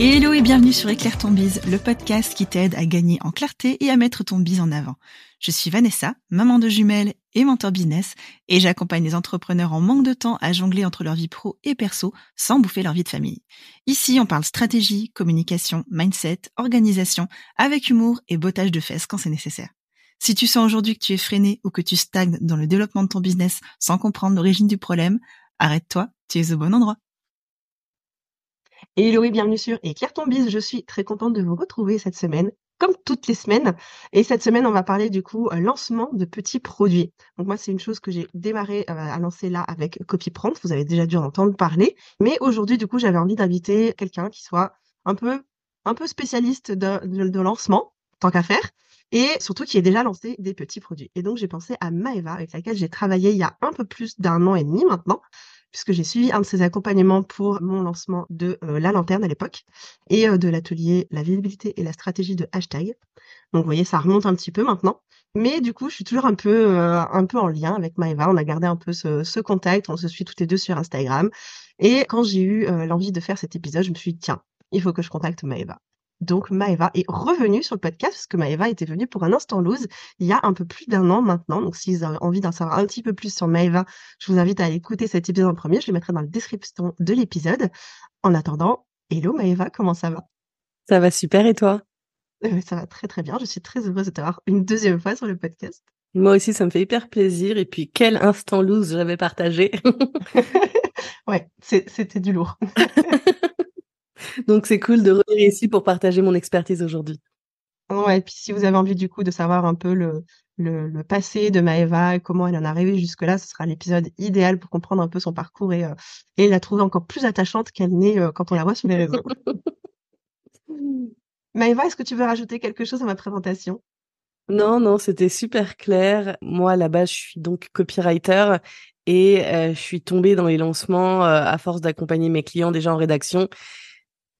Hello et bienvenue sur Éclaire ton bise, le podcast qui t'aide à gagner en clarté et à mettre ton bise en avant. Je suis Vanessa, maman de jumelles et mentor business, et j'accompagne les entrepreneurs en manque de temps à jongler entre leur vie pro et perso sans bouffer leur vie de famille. Ici, on parle stratégie, communication, mindset, organisation, avec humour et bottage de fesses quand c'est nécessaire. Si tu sens aujourd'hui que tu es freiné ou que tu stagnes dans le développement de ton business sans comprendre l'origine du problème, arrête-toi, tu es au bon endroit. Et bienvenue sur Éclaire ton bise. Je suis très contente de vous retrouver cette semaine, comme toutes les semaines. Et cette semaine, on va parler du coup euh, lancement de petits produits. Donc moi, c'est une chose que j'ai démarré euh, à lancer là avec CopyPrompt. Vous avez déjà dû en entendre parler. Mais aujourd'hui, du coup, j'avais envie d'inviter quelqu'un qui soit un peu, un peu spécialiste de, de lancement, tant qu'à faire et surtout qui ait déjà lancé des petits produits. Et donc j'ai pensé à Maeva avec laquelle j'ai travaillé il y a un peu plus d'un an et demi maintenant puisque j'ai suivi un de ses accompagnements pour mon lancement de euh, la lanterne à l'époque et euh, de l'atelier La visibilité et la stratégie de hashtag. Donc vous voyez, ça remonte un petit peu maintenant. Mais du coup, je suis toujours un peu, euh, un peu en lien avec Maeva. On a gardé un peu ce, ce, contact. On se suit toutes les deux sur Instagram. Et quand j'ai eu l'envie de faire cet épisode, je me suis dit, tiens, il faut que je contacte Maeva. Donc Maeva est revenue sur le podcast parce que Maeva était venue pour un instant loose il y a un peu plus d'un an maintenant. Donc si vous avez envie d'en savoir un petit peu plus sur Maeva, je vous invite à écouter cet épisode en premier. Je le mettrai dans la description de l'épisode. En attendant, hello Maeva, comment ça va? Ça va super et toi? Euh, Ça va très très bien. Je suis très heureuse de t'avoir une deuxième fois sur le podcast. Moi aussi, ça me fait hyper plaisir. Et puis quel instant loose j'avais partagé. ouais, c'était du lourd. Donc c'est cool de revenir ici pour partager mon expertise aujourd'hui. Ouais, et puis si vous avez envie du coup de savoir un peu le, le, passé de Maëva et comment elle en est arrivée jusque-là, ce sera l'épisode idéal pour comprendre un peu son parcours et, euh, et la trouver encore plus attachante qu'elle n'est euh, quand on la voit sur les réseaux. Maëva, est-ce que tu veux rajouter quelque chose à ma présentation? Non, non, c'était super clair. Moi, là-bas, je suis donc copywriter et euh, je suis tombée dans les lancements à force d'accompagner mes clients déjà en rédaction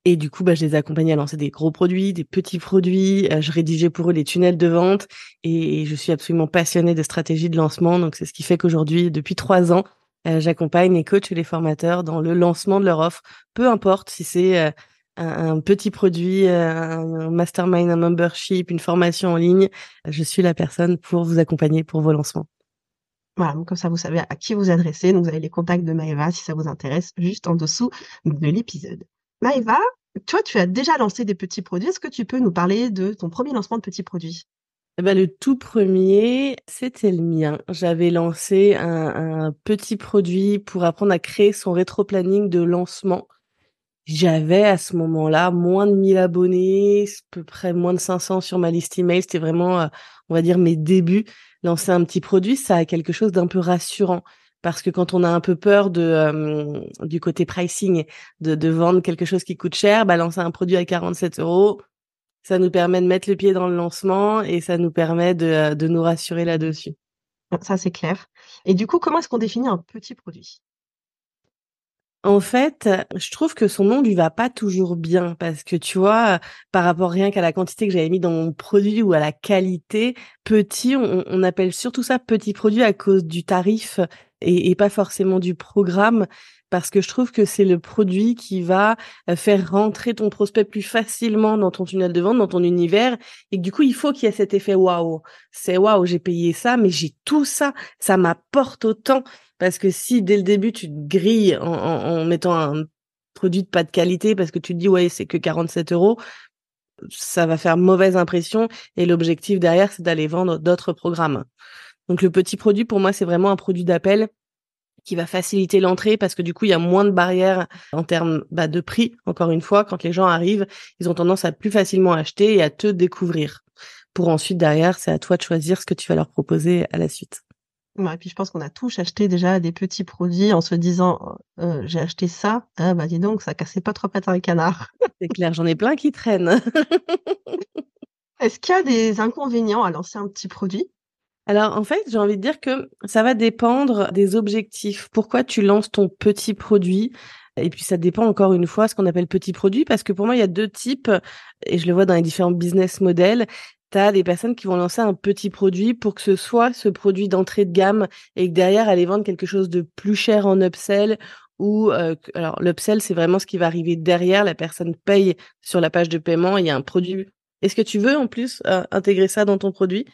et du coup, bah, je les ai accompagnés à lancer des gros produits, des petits produits. Euh, je rédigeais pour eux les tunnels de vente et, je suis absolument passionnée de stratégie de lancement. Donc, c'est ce qui fait qu'aujourd'hui, depuis trois ans, euh, j'accompagne et coach les formateurs dans le lancement de leur offre. Peu importe si c'est euh, un, petit produit, un mastermind, un membership, une formation en ligne, je suis la personne pour vous accompagner pour vos lancements. Voilà, comme ça vous savez à qui vous adresser. Donc vous avez les contacts de Maëva si ça vous intéresse juste en dessous de l'épisode. Maëva, toi, tu as déjà lancé des petits produits. Est-ce que tu peux nous parler de ton premier lancement de petits produits? Eh ben, le tout premier, c'était le mien. J'avais lancé un, petit produit pour apprendre à créer son rétro-planning de lancement. J'avais à ce moment-là moins de 1000 abonnés, à peu près moins de 500 sur ma liste email. C'était vraiment, euh, on va dire, mes débuts. Lancer un petit produit, ça a quelque chose d'un peu rassurant parce que quand on a un peu peur de du côté pricing, de, de vendre quelque chose qui coûte cher, bah, lancer un produit à 47 euros, ça nous permet de mettre le pied dans le lancement et ça nous permet de, de nous rassurer là-dessus. Ça, c'est clair. Et du coup, comment est-ce qu'on définit un petit produit? En fait, je trouve que son nom lui va pas toujours bien parce que tu vois, par rapport rien qu'à la quantité que j'avais mis dans mon produit ou à la qualité, petit, on, on appelle surtout ça petit produit à cause du tarif et, pas forcément du programme parce que je trouve que c'est le produit qui va euh, faire rentrer ton prospect plus facilement dans ton tunnel de vente, dans ton univers et du coup il faut qu'il y ait cet effet waouh. C'est waouh, j'ai payé ça mais j'ai tout ça, ça m'apporte autant parce que si dès le début tu te grilles en, en, en mettant un produit de pas de qualité parce que tu te dis ouais c'est que 47 euros, ça va faire mauvaise impression et l'objectif derrière c'est d'aller vendre d'autres programmes. Donc le petit produit, pour moi, c'est vraiment un produit d'appel qui va faciliter l'entrée parce que du coup, il y a moins de barrières en termes bah, de prix. Encore une fois, quand les gens arrivent, ils ont tendance à plus facilement acheter et à te découvrir. Pour ensuite, derrière, c'est à toi de choisir ce que tu vas leur proposer à la suite. Ouais, et puis je pense qu'on a tous acheté déjà des petits produits en se disant euh, j'ai acheté ça, ah bah dis donc ça cassait pas trop pattes à un canard. C'est clair, j'en ai plein qui traînent. Est-ce qu'il y a des inconvénients à lancer un petit produit? Alors en fait, j'ai envie de dire que ça va dépendre des objectifs. Pourquoi tu lances ton petit produit? Et puis ça dépend encore une fois ce qu'on appelle petit produit parce que pour moi il y a deux types et je le vois dans les différents business models. Tu as des personnes qui vont lancer un petit produit pour que ce soit ce produit d'entrée de gamme et que derrière aller vendre quelque chose de plus cher en upsell ou alors l'upsell c'est vraiment ce qui va arriver derrière. La personne paye sur la page de paiement. Il y a un produit. Est-ce que tu veux en plus intégrer ça dans ton produit?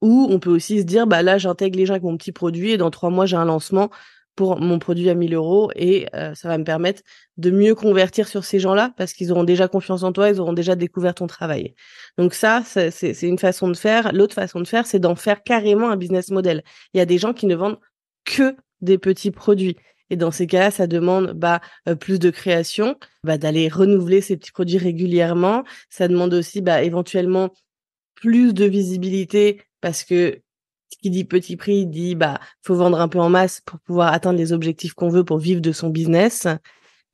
Ou on peut aussi se dire bah là j'intègre les gens avec mon petit produit et dans trois mois j'ai un lancement pour mon produit à 1000 euros et euh, ça va me permettre de mieux convertir sur ces gens-là parce qu'ils auront déjà confiance en toi, ils auront déjà découvert ton travail. Donc ça, c'est une façon de faire. L'autre façon de faire, c'est d'en faire carrément un business model. Il y a des gens qui ne vendent que des petits produits. Et dans ces cas-là, ça demande bah, euh, plus de création, bah, d'aller renouveler ces petits produits régulièrement. Ça demande aussi bah, éventuellement plus de visibilité parce que qui dit petit prix dit bah faut vendre un peu en masse pour pouvoir atteindre les objectifs qu'on veut pour vivre de son business.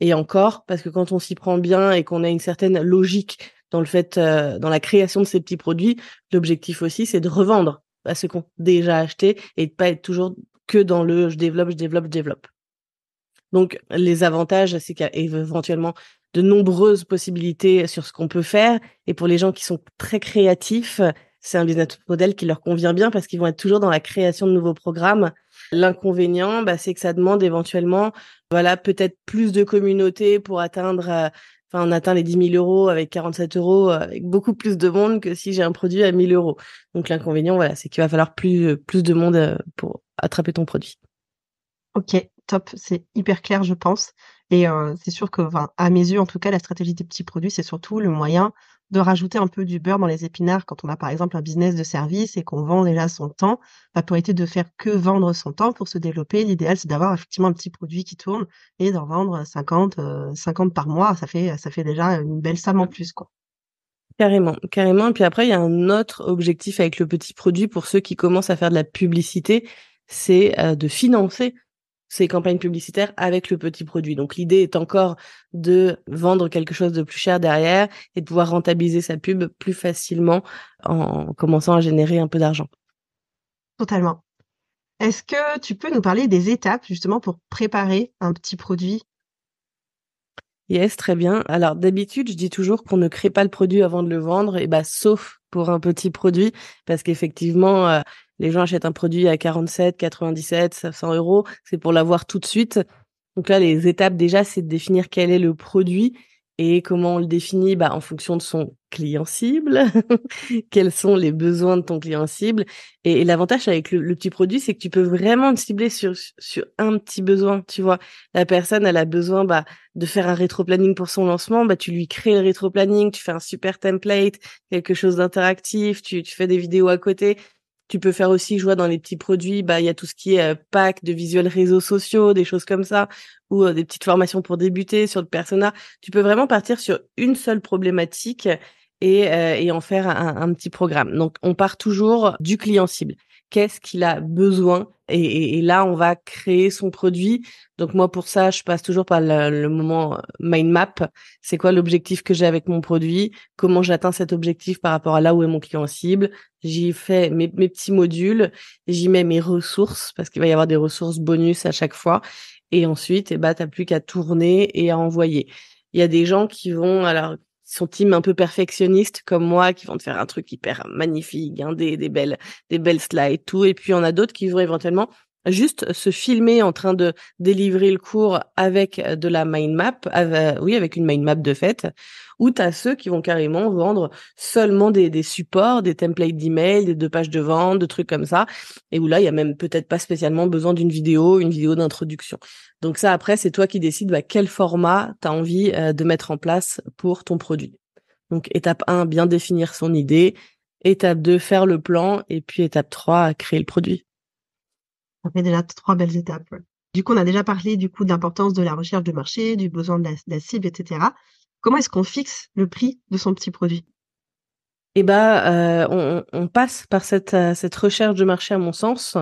Et encore parce que quand on s'y prend bien et qu'on a une certaine logique dans le fait euh, dans la création de ces petits produits, l'objectif aussi c'est de revendre à ceux qui ont déjà acheté et de pas être toujours que dans le je développe, je développe, je développe. Donc les avantages c'est qu'il y a éventuellement de nombreuses possibilités sur ce qu'on peut faire et pour les gens qui sont très créatifs, c'est un business model qui leur convient bien parce qu'ils vont être toujours dans la création de nouveaux programmes. L'inconvénient, bah, c'est que ça demande éventuellement, voilà, peut-être plus de communautés pour atteindre, euh, on atteint les 10 000 euros avec 47 euros, euh, avec beaucoup plus de monde que si j'ai un produit à 1000 euros. Donc l'inconvénient, voilà, c'est qu'il va falloir plus, euh, plus de monde pour attraper ton produit. Ok, top, c'est hyper clair, je pense. Et c'est sûr que, à mes yeux, en tout cas, la stratégie des petits produits, c'est surtout le moyen de rajouter un peu du beurre dans les épinards quand on a par exemple un business de service et qu'on vend déjà son temps, bah, pour éviter de faire que vendre son temps pour se développer. L'idéal, c'est d'avoir effectivement un petit produit qui tourne et d'en vendre 50, 50 par mois. Ça fait, ça fait déjà une belle somme en plus, quoi. Carrément, carrément. Et puis après, il y a un autre objectif avec le petit produit pour ceux qui commencent à faire de la publicité, c'est de financer ces campagnes publicitaires avec le petit produit. Donc l'idée est encore de vendre quelque chose de plus cher derrière et de pouvoir rentabiliser sa pub plus facilement en commençant à générer un peu d'argent. Totalement. Est-ce que tu peux nous parler des étapes justement pour préparer un petit produit? Yes, très bien. Alors d'habitude, je dis toujours qu'on ne crée pas le produit avant de le vendre, et bah sauf pour un petit produit, parce qu'effectivement, euh, les gens achètent un produit à 47, 97, 500 euros, c'est pour l'avoir tout de suite. Donc là, les étapes déjà, c'est de définir quel est le produit et comment on le définit bah, en fonction de son client cible, quels sont les besoins de ton client cible. Et, l'avantage avec le, petit produit, c'est que tu peux vraiment te cibler sur, sur un petit besoin. Tu vois, la personne, elle a besoin bah, de faire un rétro-planning pour son lancement, bah, tu lui crées le rétro-planning, tu fais un super template, quelque chose d'interactif, tu, tu fais des vidéos à côté, tu peux faire aussi, je vois dans les petits produits, bah il y a tout ce qui est euh, pack de visuels réseaux sociaux, des choses comme ça, ou euh, des petites formations pour débuter sur le persona. Tu peux vraiment partir sur une seule problématique et, euh, et en faire un, un, petit programme. Donc on part toujours du client cible qu'est-ce qu'il a besoin et, là on va créer son produit. Donc moi pour ça je passe toujours par le, moment mind map. C'est quoi l'objectif que j'ai avec mon produit? Comment j'atteins cet objectif par rapport à là où est mon client cible? J'y fais mes, mes petits modules, j'y mets mes ressources parce qu'il va y avoir des ressources bonus à chaque fois. Et ensuite, eh ben, t'as plus qu'à tourner et à envoyer. Il y a des gens qui vont, alors son team un peu perfectionniste comme moi qui vont te faire un truc hyper magnifique, hein, des, des belles des belles slides, tout. Et puis on a d'autres qui vont éventuellement juste se filmer en train de délivrer le cours avec de la mind map, oui, avec une mind map de fait, ou tu ceux qui vont carrément vendre seulement des, des supports, des templates d'email, des deux pages de vente, de trucs comme ça, et où là, il y a même peut-être pas spécialement besoin d'une vidéo, une vidéo d'introduction. Donc ça, après, c'est toi qui décides bah, quel format tu as envie euh, de mettre en place pour ton produit. Donc étape 1, bien définir son idée. Étape 2, faire le plan. Et puis étape 3, créer le produit. Ça déjà trois belles étapes. Du coup, on a déjà parlé du coup de l'importance de la recherche de marché, du besoin de la, cible, etc. Comment est-ce qu'on fixe le prix de son petit produit? Eh ben, euh, on, passe par cette, euh, cette recherche de marché, à mon sens.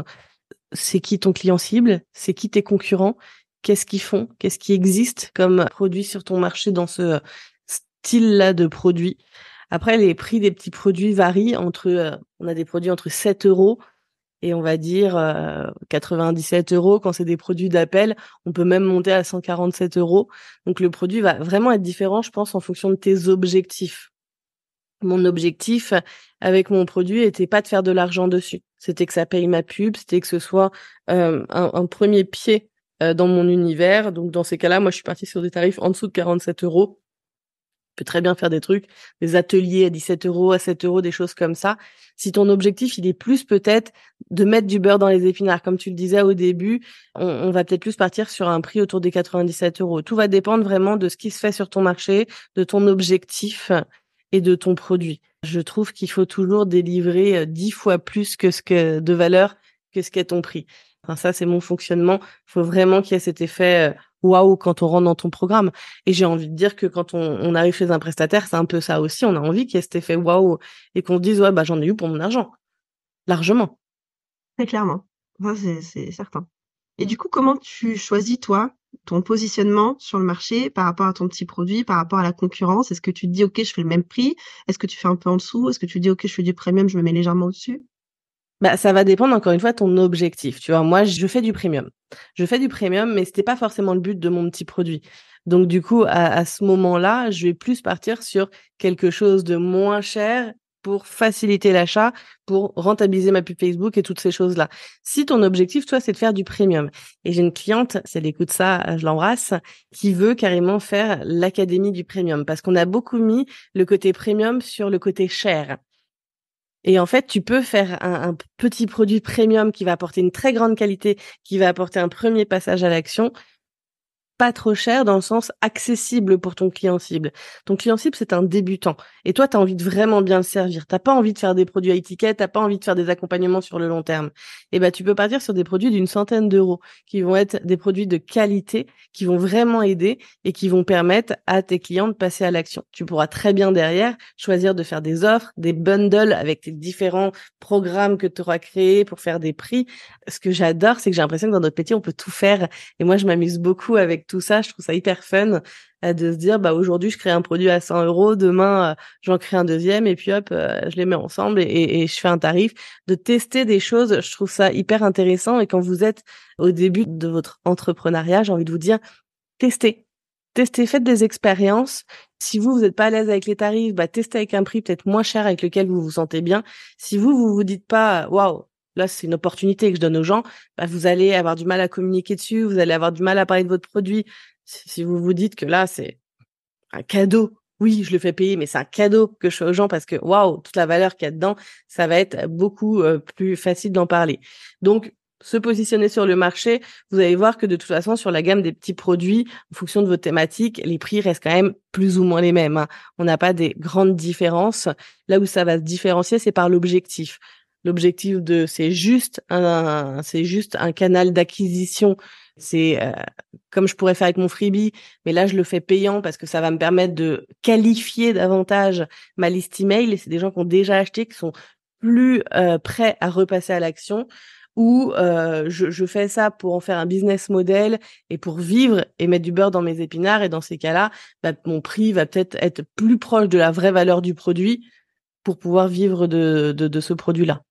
C'est qui ton client cible? C'est qui tes concurrents? Qu'est-ce qu'ils font? Qu'est-ce qui existe comme produit sur ton marché dans ce style-là de produit? Après, les prix des petits produits varient entre, euh, on a des produits entre 7 euros et on va dire 97 euh, euros quand c'est des produits d'appel. On peut même monter à 147 euros. Donc le produit va vraiment être différent, je pense, en fonction de tes objectifs. Mon objectif avec mon produit était pas de faire de l'argent dessus. C'était que ça paye ma pub, c'était que ce soit euh, un, premier pied dans mon univers. Donc dans ces cas-là, moi je suis partie sur des tarifs en dessous de 47 euros peut très bien faire des trucs, des ateliers à 17 euros, à 7 euros, des choses comme ça. Si ton objectif, il est plus peut-être de mettre du beurre dans les épinards, comme tu le disais au début, on, va peut-être plus partir sur un prix autour des 97 euros. Tout va dépendre vraiment de ce qui se fait sur ton marché, de ton objectif et de ton produit. Je trouve qu'il faut toujours délivrer euh, dix fois plus que ce que de valeur que ce qu'est ton prix. Enfin, ça, c'est mon fonctionnement. Il faut vraiment qu'il y ait cet effet euh, waouh quand on rentre dans ton programme. Et j'ai envie de dire que quand on, arrive chez un prestataire, c'est un peu ça aussi. On a envie qu'il y ait cet effet waouh et qu'on se dise ouais bah j'en ai eu pour mon argent, largement. Très clairement, c'est certain. Et du coup, comment tu choisis toi ton positionnement sur le marché par rapport à ton petit produit, par rapport à la concurrence? Est-ce que tu te dis ok, je fais le même prix? Est-ce que tu fais un peu en dessous? Est-ce que tu dis ok, je fais du premium, je me mets légèrement au-dessus? Bah, ça va dépendre encore une fois de ton objectif. Tu vois, moi, je fais du premium. Je fais du premium, mais c'était pas forcément le but de mon petit produit. Donc, du coup, à, ce moment-là, je vais plus partir sur quelque chose de moins cher pour faciliter l'achat, pour rentabiliser ma pub Facebook et toutes ces choses-là. Si ton objectif, toi, c'est de faire du premium, et j'ai une cliente, si elle écoute ça, je l'embrasse, qui veut carrément faire l'académie du premium, parce qu'on a beaucoup mis le côté premium sur le côté cher. Et en fait, tu peux faire un, petit produit premium qui va apporter une très grande qualité, qui va apporter un premier passage à l'action, pas trop cher dans le sens accessible pour ton client cible. Ton client cible, c'est un débutant. Et toi, tu as envie de vraiment bien le servir. T'as pas envie de faire des produits à étiquette, t'as pas envie de faire des accompagnements sur le long terme. Et eh ben, tu peux partir sur des produits d'une centaine d'euros, qui vont être des produits de qualité, qui vont vraiment aider et qui vont permettre à tes clients de passer à l'action. Tu pourras très bien derrière choisir de faire des offres, des bundles avec tes différents programmes que tu auras créés pour faire des prix. Ce que j'adore, c'est que j'ai l'impression que dans notre métier, on peut tout faire. Et moi, je m'amuse beaucoup avec tout ça. Je trouve ça hyper fun euh, de se dire, bah aujourd'hui je crée un produit à 100 euros, demain euh, j'en crée un deuxième et puis hop, euh, je les mets ensemble et, je fais un tarif. De tester des choses, je trouve ça hyper intéressant. Et quand vous êtes au début de votre entrepreneuriat, j'ai envie de vous dire, testez, testez, faites des expériences. Si vous, vous n'êtes pas à l'aise avec les tarifs, bah, testez avec un prix peut-être moins cher avec lequel vous vous sentez bien. Si vous, vous vous dites pas, waouh, là c'est une opportunité que je donne aux gens, bah, vous allez avoir du mal à communiquer dessus, vous allez avoir du mal à parler de votre produit. Si vous vous dites que là c'est un cadeau, oui, je le fais payer, mais c'est un cadeau que je fais aux gens parce que waouh, toute la valeur qu'il y a dedans, ça va être beaucoup euh, plus facile d'en parler. Donc se positionner sur le marché, vous allez voir que de toute façon, sur la gamme des petits produits, en fonction de vos thématiques, les prix restent quand même plus ou moins les mêmes. Hein. On n'a pas des grandes différences. Là où ça va se différencier, c'est par l'objectif. L'objectif de c'est juste un c'est juste un canal d'acquisition. C'est euh, comme je pourrais faire avec mon freebie, mais là je le fais payant parce que ça va me permettre de qualifier davantage ma liste email. C'est des gens qui ont déjà acheté, qui sont plus euh, prêts à repasser à l'action. Ou euh, je, je, fais ça pour en faire un business model et pour vivre et mettre du beurre dans mes épinards. Et dans ces cas-là, bah, mon prix va peut-être être plus proche de la vraie valeur du produit pour pouvoir vivre de, de, de ce produit-là.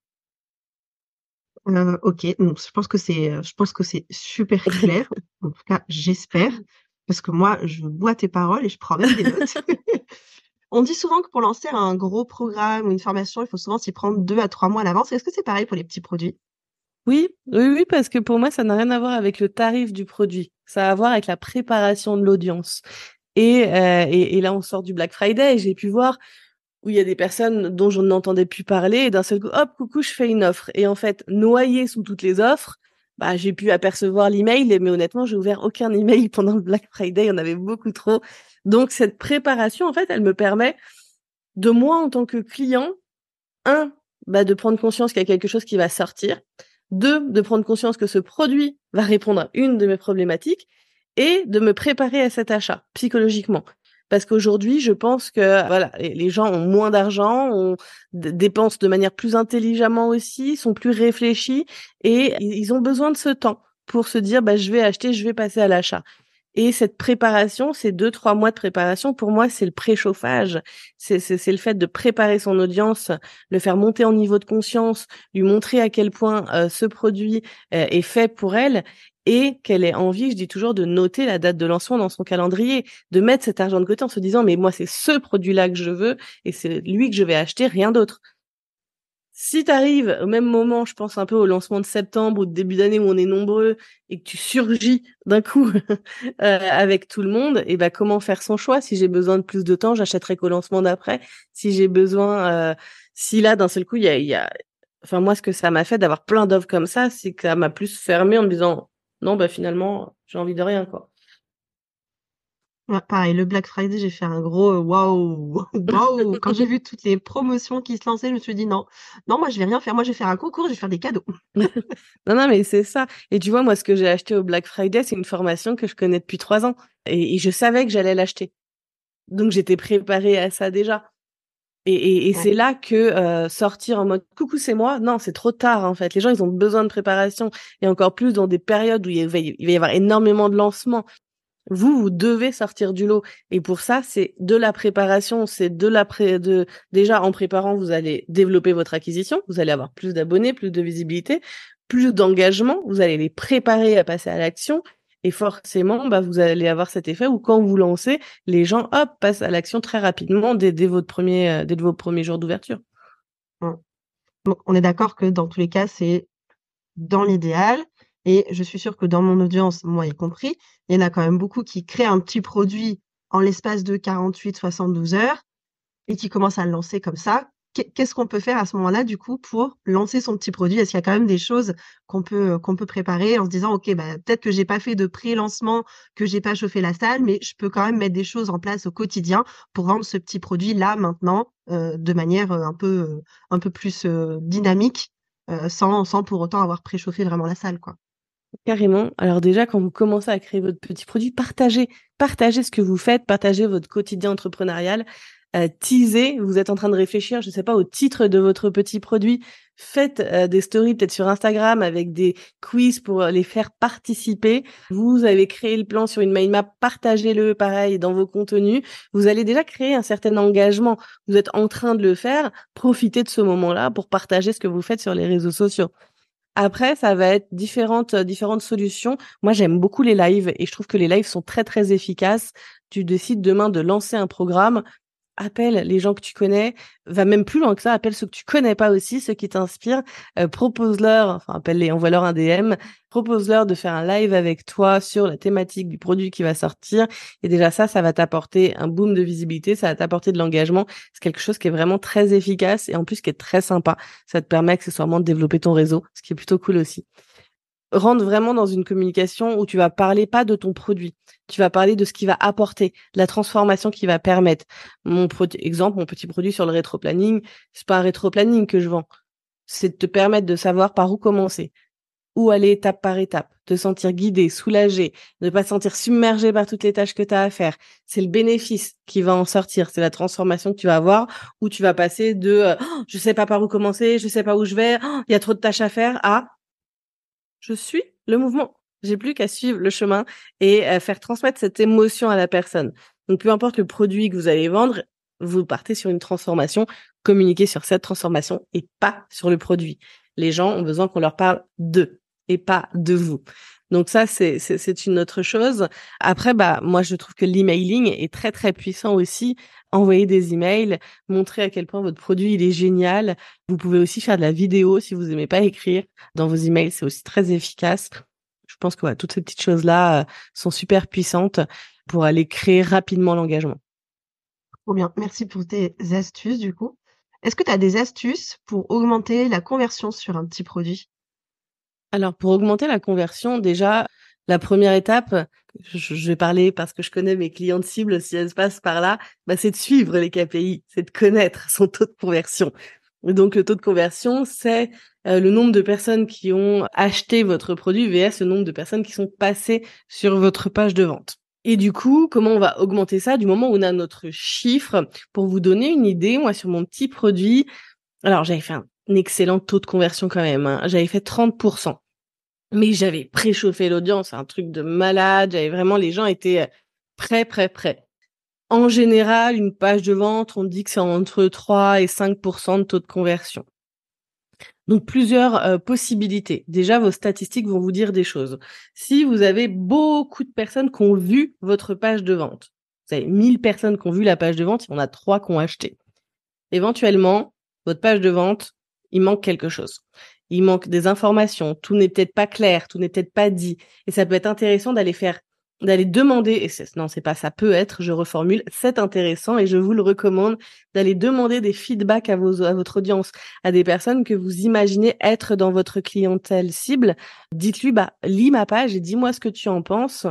Euh, ok, donc je pense que c'est, euh, je pense que c'est super clair. en tout cas, j'espère, parce que moi, je bois tes paroles et je prends même des notes. On dit souvent que pour lancer un gros programme ou une formation, il faut souvent s'y prendre deux à trois mois à l'avance. Est-ce que c'est pareil pour les petits produits? Oui, oui, oui, parce que pour moi, ça n'a rien à voir avec le tarif du produit. Ça a à voir avec la préparation de l'audience. Et, euh, et, et, là, on sort du Black Friday et j'ai pu voir où il y a des personnes dont je n'entendais plus parler et d'un seul coup, hop, coucou, je fais une offre. Et en fait, noyé sous toutes les offres, bah, j'ai pu apercevoir l'email, mais honnêtement, j'ai ouvert aucun email pendant le Black Friday, il y en avait beaucoup trop. Donc, cette préparation, en fait, elle me permet de moi, en tant que client, un, bah, de prendre conscience qu'il y a quelque chose qui va sortir. Deux, de prendre conscience que ce produit va répondre à une de mes problématiques et de me préparer à cet achat psychologiquement parce qu'aujourd'hui, je pense que voilà, les gens ont moins d'argent, on dépensent de manière plus intelligemment aussi, sont plus réfléchis et ils ont besoin de ce temps pour se dire bah je vais acheter, je vais passer à l'achat. Et cette préparation, ces deux trois mois de préparation, pour moi, c'est le préchauffage. C'est c'est le fait de préparer son audience, le faire monter en niveau de conscience, lui montrer à quel point euh, ce produit euh, est fait pour elle et qu'elle ait envie, je dis toujours, de noter la date de lancement dans son calendrier, de mettre cet argent de côté en se disant mais moi c'est ce produit-là que je veux et c'est lui que je vais acheter, rien d'autre. Si tu arrives au même moment, je pense un peu au lancement de septembre ou de début d'année où on est nombreux et que tu surgis d'un coup euh, avec tout le monde, et eh ben comment faire son choix? Si j'ai besoin de plus de temps, j'achèterai qu'au lancement d'après. Si j'ai besoin, euh, si là d'un seul coup il y a, y a, enfin moi ce que ça m'a fait d'avoir plein d'offres comme ça, c'est que ça m'a plus fermé en me disant non bah finalement j'ai envie de rien quoi pareil, le Black Friday, j'ai fait un gros euh, waouh, waouh. Quand j'ai vu toutes les promotions qui se lançaient, je me suis dit non, non, moi je vais rien faire. Moi je vais faire un concours, je vais faire des cadeaux. non, non, mais c'est ça. Et tu vois, moi, ce que j'ai acheté au Black Friday, c'est une formation que je connais depuis trois ans. Et, je savais que j'allais l'acheter. Donc j'étais préparée à ça déjà. Et, et, c'est là que euh, sortir en mode coucou c'est moi, non c'est trop tard en fait. Les gens ils ont besoin de préparation et encore plus dans des périodes où il va, il va y avoir énormément de lancements. Vous, vous devez sortir du lot. Et pour ça, c'est de la préparation, c'est de la pré de déjà en préparant, vous allez développer votre acquisition, vous allez avoir plus d'abonnés, plus de visibilité, plus d'engagement, vous allez les préparer à passer à l'action. Et forcément, bah, vous allez avoir cet effet où quand vous lancez, les gens, passent à l'action très rapidement dès, euh, vos premiers jours d'ouverture. on est d'accord que dans tous les cas, c'est dans l'idéal, et je suis sûre que dans mon audience, moi y compris, il y en a quand même beaucoup qui créent un petit produit en l'espace de 48, 72 heures et qui commencent à le lancer comme ça. Qu'est-ce qu'on peut faire à ce moment-là, du coup, pour lancer son petit produit? Est-ce qu'il y a quand même des choses qu'on peut peut préparer en se disant, ok, bah, peut-être que j'ai pas fait de pré-lancement, que j'ai pas chauffé la salle, mais je peux quand même mettre des choses en place au quotidien pour rendre ce petit produit là maintenant euh, de manière euh, un peu euh, un peu plus dynamique, sans sans pour autant avoir préchauffé vraiment la salle, quoi. Carrément. Alors déjà, quand vous commencez à créer votre petit produit, partagez, partagez ce que vous faites, partagez votre quotidien entrepreneurial, teasez, vous êtes en train de réfléchir, je ne sais pas, au titre de votre petit produit, faites euh, des stories peut-être sur Instagram avec des quiz pour euh, les faire participer. Vous avez créé le plan sur une mind map, partagez-le pareil dans vos contenus. Vous allez déjà créer un certain engagement. Vous êtes en train de le faire, profitez de ce moment-là pour partager ce que vous faites sur les réseaux sociaux. Après, ça va être différentes euh, différentes solutions. Moi, j'aime beaucoup les lives et je trouve que les lives sont très très efficaces. Tu décides demain de lancer un programme, appelle les gens que tu connais, va même plus loin que ça, appelle ceux que tu connais pas aussi, ceux qui t'inspirent, euh, propose-leur, enfin appelle-les, envoie-leur un DM, propose-leur de faire un live avec toi sur la thématique du produit qui va sortir. Et déjà ça, ça va t'apporter un boom de visibilité, ça va t'apporter de l'engagement. C'est quelque chose qui est vraiment très efficace et en plus qui est très sympa. Ça te permet accessoirement de développer ton réseau, ce qui est plutôt cool aussi rentre vraiment dans une communication où tu vas parler pas de ton produit, tu vas parler de ce qui va apporter, la transformation qui va permettre. Mon exemple, mon petit produit sur le rétro-planning, c'est pas un rétro-planning que je vends, c'est de te permettre de savoir par où commencer, où aller étape par étape, te sentir guidé, soulagé, ne pas sentir submergé par toutes les tâches que tu as à faire. C'est le bénéfice qui va en sortir, c'est la transformation que tu vas avoir où tu vas passer de oh, je sais pas par où commencer, je sais pas où je vais, oh, il y a trop de tâches à faire à je suis le mouvement. J'ai plus qu'à suivre le chemin et faire transmettre cette émotion à la personne. Donc, peu importe le produit que vous allez vendre, vous partez sur une transformation, communiquez sur cette transformation et pas sur le produit. Les gens ont besoin qu'on leur parle d'eux et pas de vous. Donc ça, c'est, une autre chose. Après, bah, moi, je trouve que l'emailing est très, très puissant aussi. Envoyer des emails, montrer à quel point votre produit, est génial. Vous pouvez aussi faire de la vidéo si vous aimez pas écrire. Dans vos emails, c'est aussi très efficace. Je pense que toutes ces petites choses-là euh, sont super puissantes pour aller créer rapidement l'engagement. Trop bien. Merci pour tes astuces, du coup. Est-ce que tu as des astuces pour augmenter la conversion sur un petit produit? Alors, pour augmenter la conversion, déjà, la première étape, je, vais parler parce que je connais mes clientes cibles, si elles passent par là, bah, c'est de suivre les KPI, c'est de connaître son taux de conversion. donc, le taux de conversion, c'est euh, le nombre de personnes qui ont acheté votre produit vs le nombre de personnes qui sont passées sur votre page de vente. Et du coup, comment on va augmenter ça du moment où on a notre chiffre? Pour vous donner une idée, moi, sur mon petit produit, alors j'avais fait un excellent taux de conversion quand même. Hein. J'avais fait 30% mais j'avais préchauffé l'audience, un truc de malade. J'avais vraiment, les gens étaient euh, prêts, prêts, prêts. En général, une page de vente, on dit que c'est entre 3 et 5% de taux de conversion. Donc plusieurs euh, possibilités. Déjà, vos statistiques vont vous dire des choses. Si vous avez beaucoup de personnes qui ont vu votre page de vente, vous avez 1000 personnes qui ont vu la page de vente, il y en a 3 qui ont acheté. Éventuellement, votre page de vente, il manque quelque chose. Il manque des informations, tout n'est peut-être pas clair, tout n'est peut-être pas dit. Et ça peut être intéressant d'aller faire d'aller demander, et non, c'est pas ça peut être, je reformule, c'est intéressant et je vous le recommande d'aller demander des feedbacks à, vos, à votre audience, à des personnes que vous imaginez être dans votre clientèle cible. Dites-lui, bah, lis ma page et dis-moi ce que tu en penses.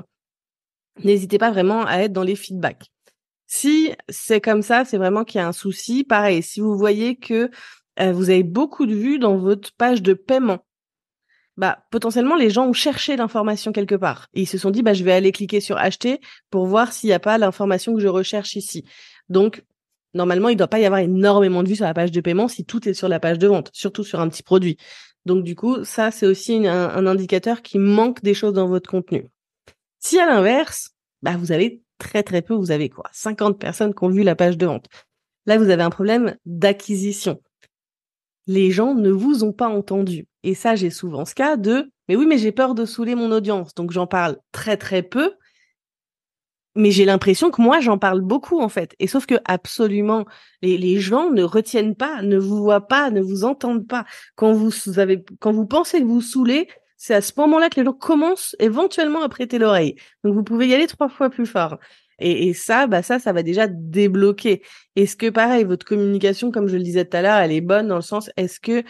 N'hésitez pas vraiment à être dans les feedbacks. Si c'est comme ça, c'est vraiment qu'il y a un souci. Pareil, si vous voyez que euh, vous avez beaucoup de vues dans votre page de paiement, bah potentiellement les gens ont cherché l'information quelque part ils se sont dit bah je vais aller cliquer sur acheter pour voir s'il n'y a pas l'information que je recherche ici. Donc normalement il ne doit pas y avoir énormément de vues sur la page de paiement si tout est sur la page de vente, surtout sur un petit produit. Donc du coup ça c'est aussi un, un, indicateur qui manque des choses dans votre contenu. Si à l'inverse bah vous avez très très peu, vous avez quoi? 50 personnes qui ont vu la page de vente. Là vous avez un problème d'acquisition les gens ne vous ont pas entendu. Et ça, j'ai souvent ce cas de, mais oui, mais j'ai peur de saouler mon audience, donc j'en parle très très peu. Mais j'ai l'impression que moi, j'en parle beaucoup en fait. Et sauf que absolument, les, gens ne retiennent pas, ne vous voient pas, ne vous entendent pas. Quand vous, avez, quand vous pensez que vous saoulez, c'est à ce moment-là que les gens commencent éventuellement à prêter l'oreille. Donc vous pouvez y aller trois fois plus fort. Et, ça, bah ça, va déjà débloquer. Est-ce que pareil, votre communication, comme je le disais tout à l'heure, elle est bonne dans le sens, est-ce que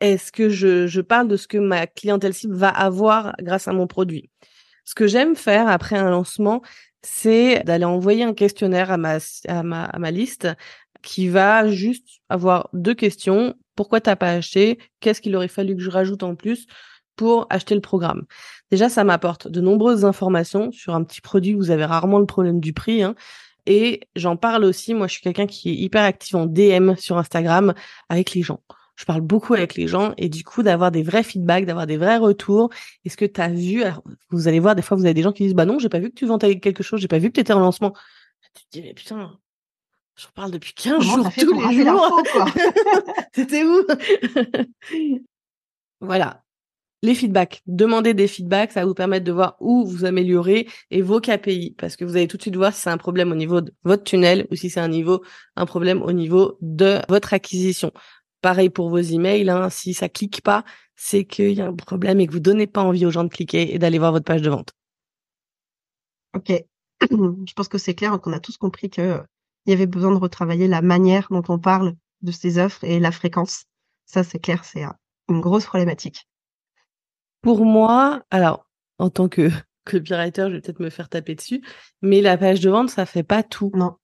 est-ce que je, parle de ce que ma clientèle cible va avoir grâce à mon produit? Ce que j'aime faire après un lancement, c'est d'aller envoyer un questionnaire à ma liste qui va juste avoir deux questions. Pourquoi t'as pas acheté? Qu'est-ce qu'il aurait fallu que je rajoute en plus? Pour acheter le programme. Déjà, ça m'apporte de nombreuses informations sur un petit produit. Vous avez rarement le problème du prix. Hein. Et j'en parle aussi. Moi, je suis quelqu'un qui est hyper actif en DM sur Instagram avec les gens. Je parle beaucoup avec les gens et du coup d'avoir des vrais feedbacks, d'avoir des vrais retours. Est-ce que tu as vu Vous allez voir des fois vous avez des gens qui disent bah non, j'ai pas vu que tu vendais quelque chose, j'ai pas vu que tu étais en lancement. Tu te dis mais putain, je parle depuis 15 jours tous les jours. C'était où Voilà les feedbacks. Demandez des feedbacks, ça va vous permettre de voir où vous améliorez et vos KPI, parce que vous allez tout de suite voir si c'est un problème au niveau de votre tunnel ou si c'est un niveau, un problème au niveau de votre acquisition. Pareil pour vos emails, hein, si ça clique pas, c'est qu'il y a un problème et que vous donnez pas envie aux gens de cliquer et d'aller voir votre page de vente. Ok, je pense que c'est clair qu'on a tous compris que il y avait besoin de retravailler la manière dont on parle de ces offres et la fréquence. Ça, c'est clair, c'est une grosse problématique. Pour moi, alors, en tant que copywriter, je vais peut-être me faire taper dessus, mais la page de vente, ça fait pas tout. Non.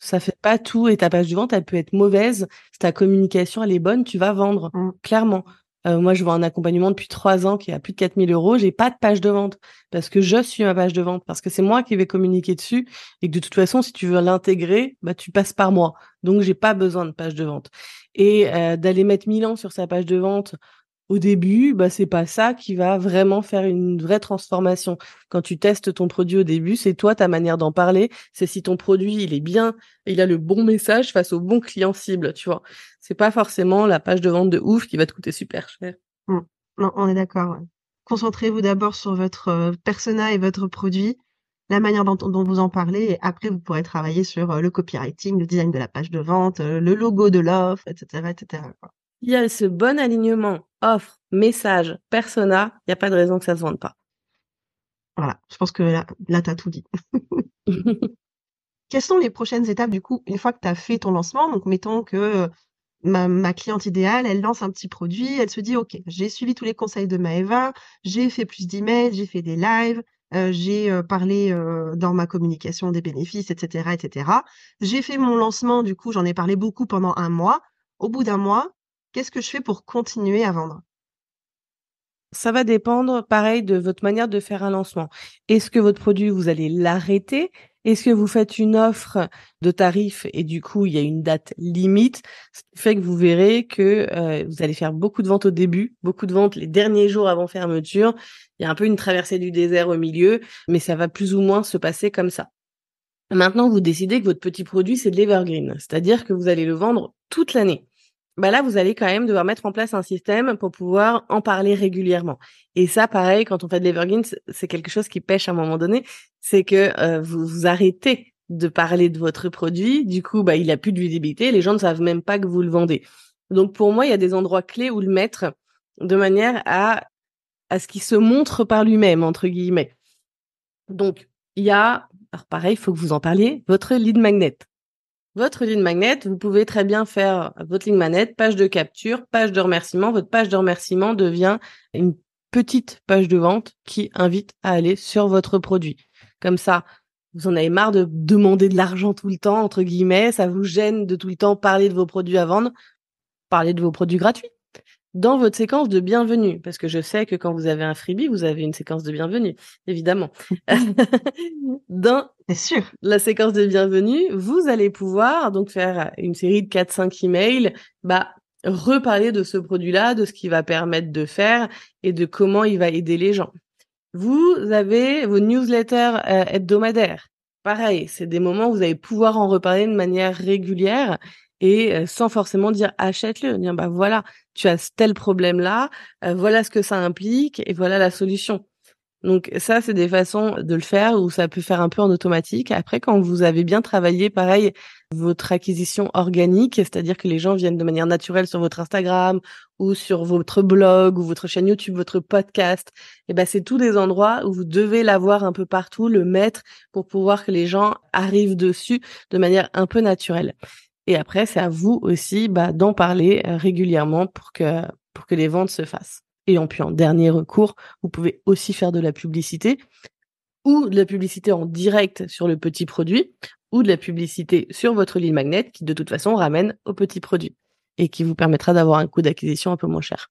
Ça fait pas tout et ta page de vente, elle peut être mauvaise. Si ta communication, elle est bonne, tu vas vendre, mmh. clairement. Euh, moi, je vois un accompagnement depuis trois ans qui a plus de 4000 euros. J'ai pas de page de vente parce que je suis ma page de vente, parce que c'est moi qui vais communiquer dessus et que de toute façon, si tu veux l'intégrer, bah, tu passes par moi. Donc, j'ai pas besoin de page de vente. Et euh, d'aller mettre 1000 ans sur sa page de vente au début, bah c'est pas ça qui va vraiment faire une vraie transformation. Quand tu testes ton produit au début, c'est toi ta manière d'en parler, c'est si ton produit il est bien, il a le bon message face au bon client cible, tu vois. C'est pas forcément la page de vente de ouf qui va te coûter super cher. Non, on est d'accord. Concentrez-vous d'abord sur votre euh, persona et votre produit, la manière dont, dont, vous en parlez, et après vous pourrez travailler sur euh, le copywriting, le design de la page de vente, euh, le logo de l'offre, etc., etc. Il y a ce bon alignement offre, message, persona, il n'y a pas de raison que ça se vende pas. Voilà, je pense que là, là tu as tout dit. Quelles sont les prochaines étapes du coup, une fois que tu as fait ton lancement? Donc, mettons que euh, ma, ma, cliente idéale, elle lance un petit produit, elle se dit, OK, j'ai suivi tous les conseils de Maeva, j'ai fait plus d'emails, j'ai fait des lives, euh, j'ai euh, parlé euh, dans ma communication des bénéfices, etc., etc. J'ai fait mon lancement, du coup, j'en ai parlé beaucoup pendant un mois. Au bout d'un mois, Qu'est-ce que je fais pour continuer à vendre? Ça va dépendre, pareil, de votre manière de faire un lancement. Est-ce que votre produit, vous allez l'arrêter? Est-ce que vous faites une offre de tarif et du coup, il y a une date limite? Ce qui fait que vous verrez que euh, vous allez faire beaucoup de ventes au début, beaucoup de ventes les derniers jours avant fermeture. Il y a un peu une traversée du désert au milieu, mais ça va plus ou moins se passer comme ça. Maintenant, vous décidez que votre petit produit, c'est de l'evergreen, c'est-à-dire que vous allez le vendre toute l'année bah là, vous allez quand même devoir mettre en place un système pour pouvoir en parler régulièrement. Et ça, pareil, quand on fait de l'evergreen, c'est quelque chose qui pêche à un moment donné, c'est que euh, vous, vous arrêtez de parler de votre produit, du coup, bah, il a plus de visibilité, les gens ne savent même pas que vous le vendez. Donc pour moi, il y a des endroits clés où le mettre de manière à à ce qu'il se montre par lui-même entre guillemets. Donc il y a, alors pareil, il faut que vous en parliez, votre lead magnet. Votre lead magnet, vous pouvez très bien faire votre lead magnet, page de capture, page de remerciement. Votre page de remerciement devient une petite page de vente qui invite à aller sur votre produit. Comme ça, vous en avez marre de demander de l'argent tout le temps, entre guillemets, ça vous gêne de tout le temps parler de vos produits à vendre, parler de vos produits gratuits dans votre séquence de bienvenue, parce que je sais que quand vous avez un freebie, vous avez une séquence de bienvenue, évidemment. dans sûr. la séquence de bienvenue, vous allez pouvoir donc faire une série de 4-5 emails, bah, reparler de ce produit-là, de ce qu'il va permettre de faire et de comment il va aider les gens. Vous avez vos newsletters euh, hebdomadaires. Pareil, c'est des moments où vous allez pouvoir en reparler de manière régulière et euh, sans forcément dire achète-le, dire bah voilà, tu as tel problème là, euh, voilà ce que ça implique et voilà la solution. Donc ça, c'est des façons de le faire où ça peut faire un peu en automatique. Après, quand vous avez bien travaillé, pareil, votre acquisition organique, c'est-à-dire que les gens viennent de manière naturelle sur votre Instagram ou sur votre blog ou votre chaîne YouTube, votre podcast, et eh ben c'est tous des endroits où vous devez l'avoir un peu partout, le mettre pour pouvoir que les gens arrivent dessus de manière un peu naturelle. Et après, c'est à vous aussi bah, d'en parler euh, régulièrement pour que, pour que les ventes se fassent. Et en puis en dernier recours, vous pouvez aussi faire de la publicité ou de la publicité en direct sur le petit produit ou de la publicité sur votre ligne magnet qui de toute façon ramène au petit produit et qui vous permettra d'avoir un coût d'acquisition un peu moins cher.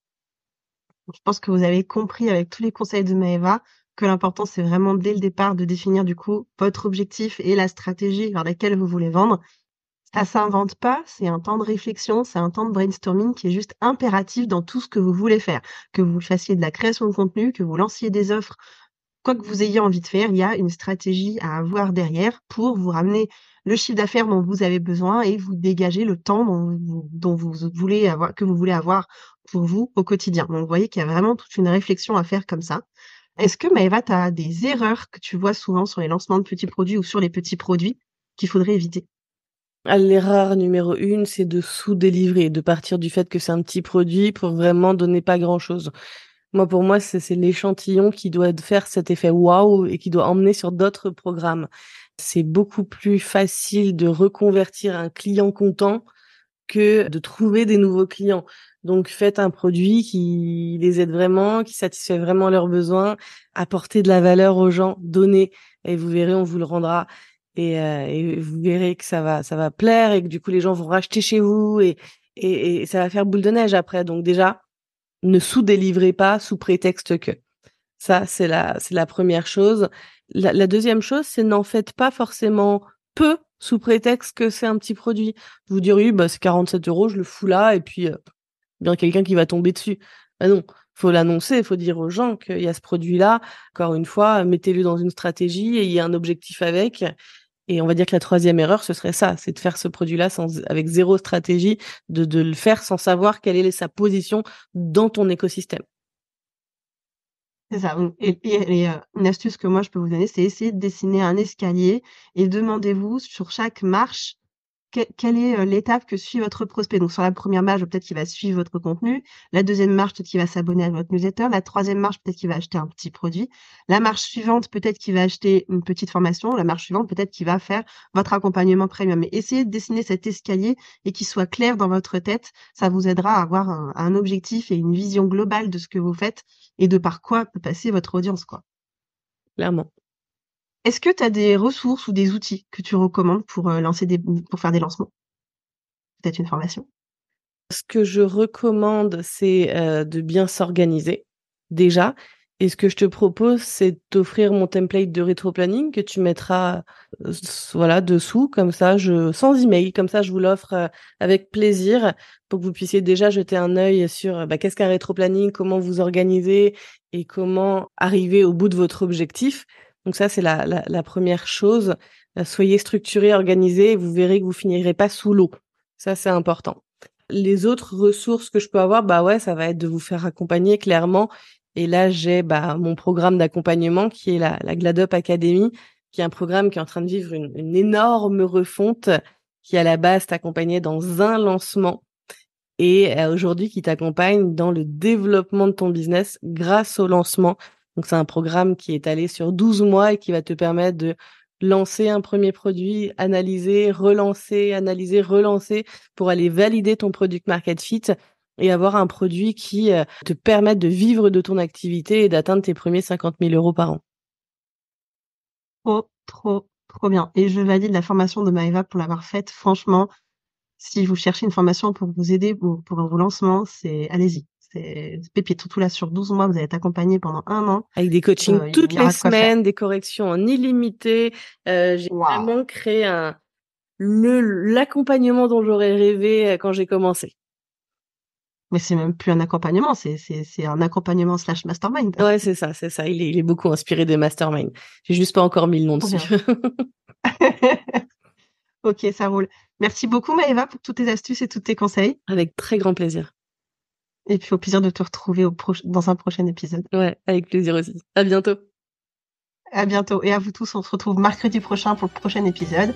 Je pense que vous avez compris avec tous les conseils de Maeva que l'important c'est vraiment dès le départ de définir du coup votre objectif et la stratégie vers laquelle vous voulez vendre ça s'invente pas, c'est un temps de réflexion, c'est un temps de brainstorming qui est juste impératif dans tout ce que vous voulez faire. Que vous fassiez de la création de contenu, que vous lanciez des offres, quoi que vous ayez envie de faire, il y a une stratégie à avoir derrière pour vous ramener le chiffre d'affaires dont vous avez besoin et vous dégager le temps dont vous, voulez avoir, que vous voulez avoir pour vous au quotidien. Donc, vous voyez qu'il y a vraiment toute une réflexion à faire comme ça. Est-ce que Maëva, tu as des erreurs que tu vois souvent sur les lancements de petits produits ou sur les petits produits qu'il faudrait éviter? L'erreur numéro une, c'est de sous-délivrer, de partir du fait que c'est un petit produit pour vraiment donner pas grand-chose. Moi, pour moi, c'est l'échantillon qui doit faire cet effet waouh et qui doit emmener sur d'autres programmes. C'est beaucoup plus facile de reconvertir un client content que de trouver des nouveaux clients. Donc, faites un produit qui les aide vraiment, qui satisfait vraiment leurs besoins, apportez de la valeur aux gens, donnez, et vous verrez, on vous le rendra et, euh, et, vous verrez que ça va ça va plaire et que du coup les gens vont racheter chez vous et, et, ça va faire boule de neige après donc déjà ne sous-délivrez pas sous prétexte que ça c'est la c'est la première chose la, deuxième chose c'est n'en faites pas forcément peu sous prétexte que c'est un petit produit vous direz bah c'est 47 euros je le fous là et puis euh, bien quelqu'un qui va tomber dessus bah non faut l'annoncer, il faut dire aux gens qu'il y a ce produit-là. Encore une fois, mettez-le dans une stratégie et il y a un objectif avec. Et on va dire que la troisième erreur, ce serait ça, c'est de faire ce produit-là sans, avec zéro stratégie, de, le faire sans savoir quelle est sa position dans ton écosystème. C'est ça. Et, et, euh, une astuce que moi je peux vous donner, c'est essayer de dessiner un escalier et demandez-vous sur chaque marche quelle est l'étape que suit votre prospect? Donc sur la première marche, peut-être qu'il va suivre votre contenu. La deuxième marche, peut-être qu'il va s'abonner à votre newsletter. La troisième marche, peut-être qu'il va acheter un petit produit. La marche suivante, peut-être qu'il va acheter une petite formation. La marche suivante, peut-être qu'il va faire votre accompagnement premium. Mais essayez de dessiner cet escalier et qu'il soit clair dans votre tête. Ça vous aidera à avoir un, un objectif et une vision globale de ce que vous faites et de par quoi peut passer votre audience, quoi. Clairement. Est-ce que tu as des ressources ou des outils que tu recommandes pour, euh, faire des lancements? Peut-être une formation? Ce que je recommande, c'est, euh, de bien s'organiser, déjà et ce que je te propose, c'est d'offrir mon template de rétro-planning que tu mettras, euh, voilà, dessous comme ça sans email, comme ça je vous l'offre, avec plaisir pour que vous puissiez déjà jeter un œil sur, bah, qu'est-ce qu'un rétro-planning, comment vous organiser et comment arriver au bout de votre objectif? Donc ça, c'est la, la, première chose. Euh, soyez structuré, organisé, et vous verrez que vous finirez pas sous l'eau. Ça, c'est important. Les autres ressources que je peux avoir, bah ouais, ça va être de vous faire accompagner clairement. Et là, j'ai bah, mon programme d'accompagnement qui est la, la GladUp Academy, qui est un programme qui est en train de vivre une, une énorme refonte, qui à la base t'accompagnait dans un lancement et aujourd'hui qui t'accompagne dans le développement de ton business grâce au lancement. Donc c'est un programme qui est allé sur 12 mois et qui va te permettre de lancer un premier produit, analyser, relancer, analyser, relancer pour aller valider ton product market fit et avoir un produit qui euh, te permette de vivre de ton activité et d'atteindre tes premiers 50 000 euros par an. Trop, trop, trop bien. Et je valide la formation de Maëva pour l'avoir faite. Franchement, si vous cherchez une formation pour vous aider pour, pour vos lancements, c'est allez-y. C'est pépite. Surtout là, sur 12 mois, vous allez être accompagné pendant un an. Avec des coachings euh, toutes les semaines, des corrections en illimité. Euh, j'ai vraiment créé un le l'accompagnement dont j'aurais rêvé euh, quand j'ai commencé. Mais c'est même plus un accompagnement, c'est c'est un accompagnement slash mastermind. Ouais, c'est ça, c'est ça. Il est, il est beaucoup inspiré des masterminds. J'ai juste pas encore mis le nom dessus. ok, ça roule. Merci beaucoup Maëva pour toutes tes astuces et tous tes conseils. Avec très grand plaisir. Et puis au plaisir de te retrouver au dans un prochain épisode. Ouais, avec plaisir aussi. À bientôt. À bientôt. Et à vous tous, on se retrouve mercredi prochain pour le prochain épisode.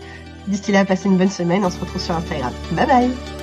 D'ici là, passez une bonne semaine. On se retrouve sur Instagram. Bye bye.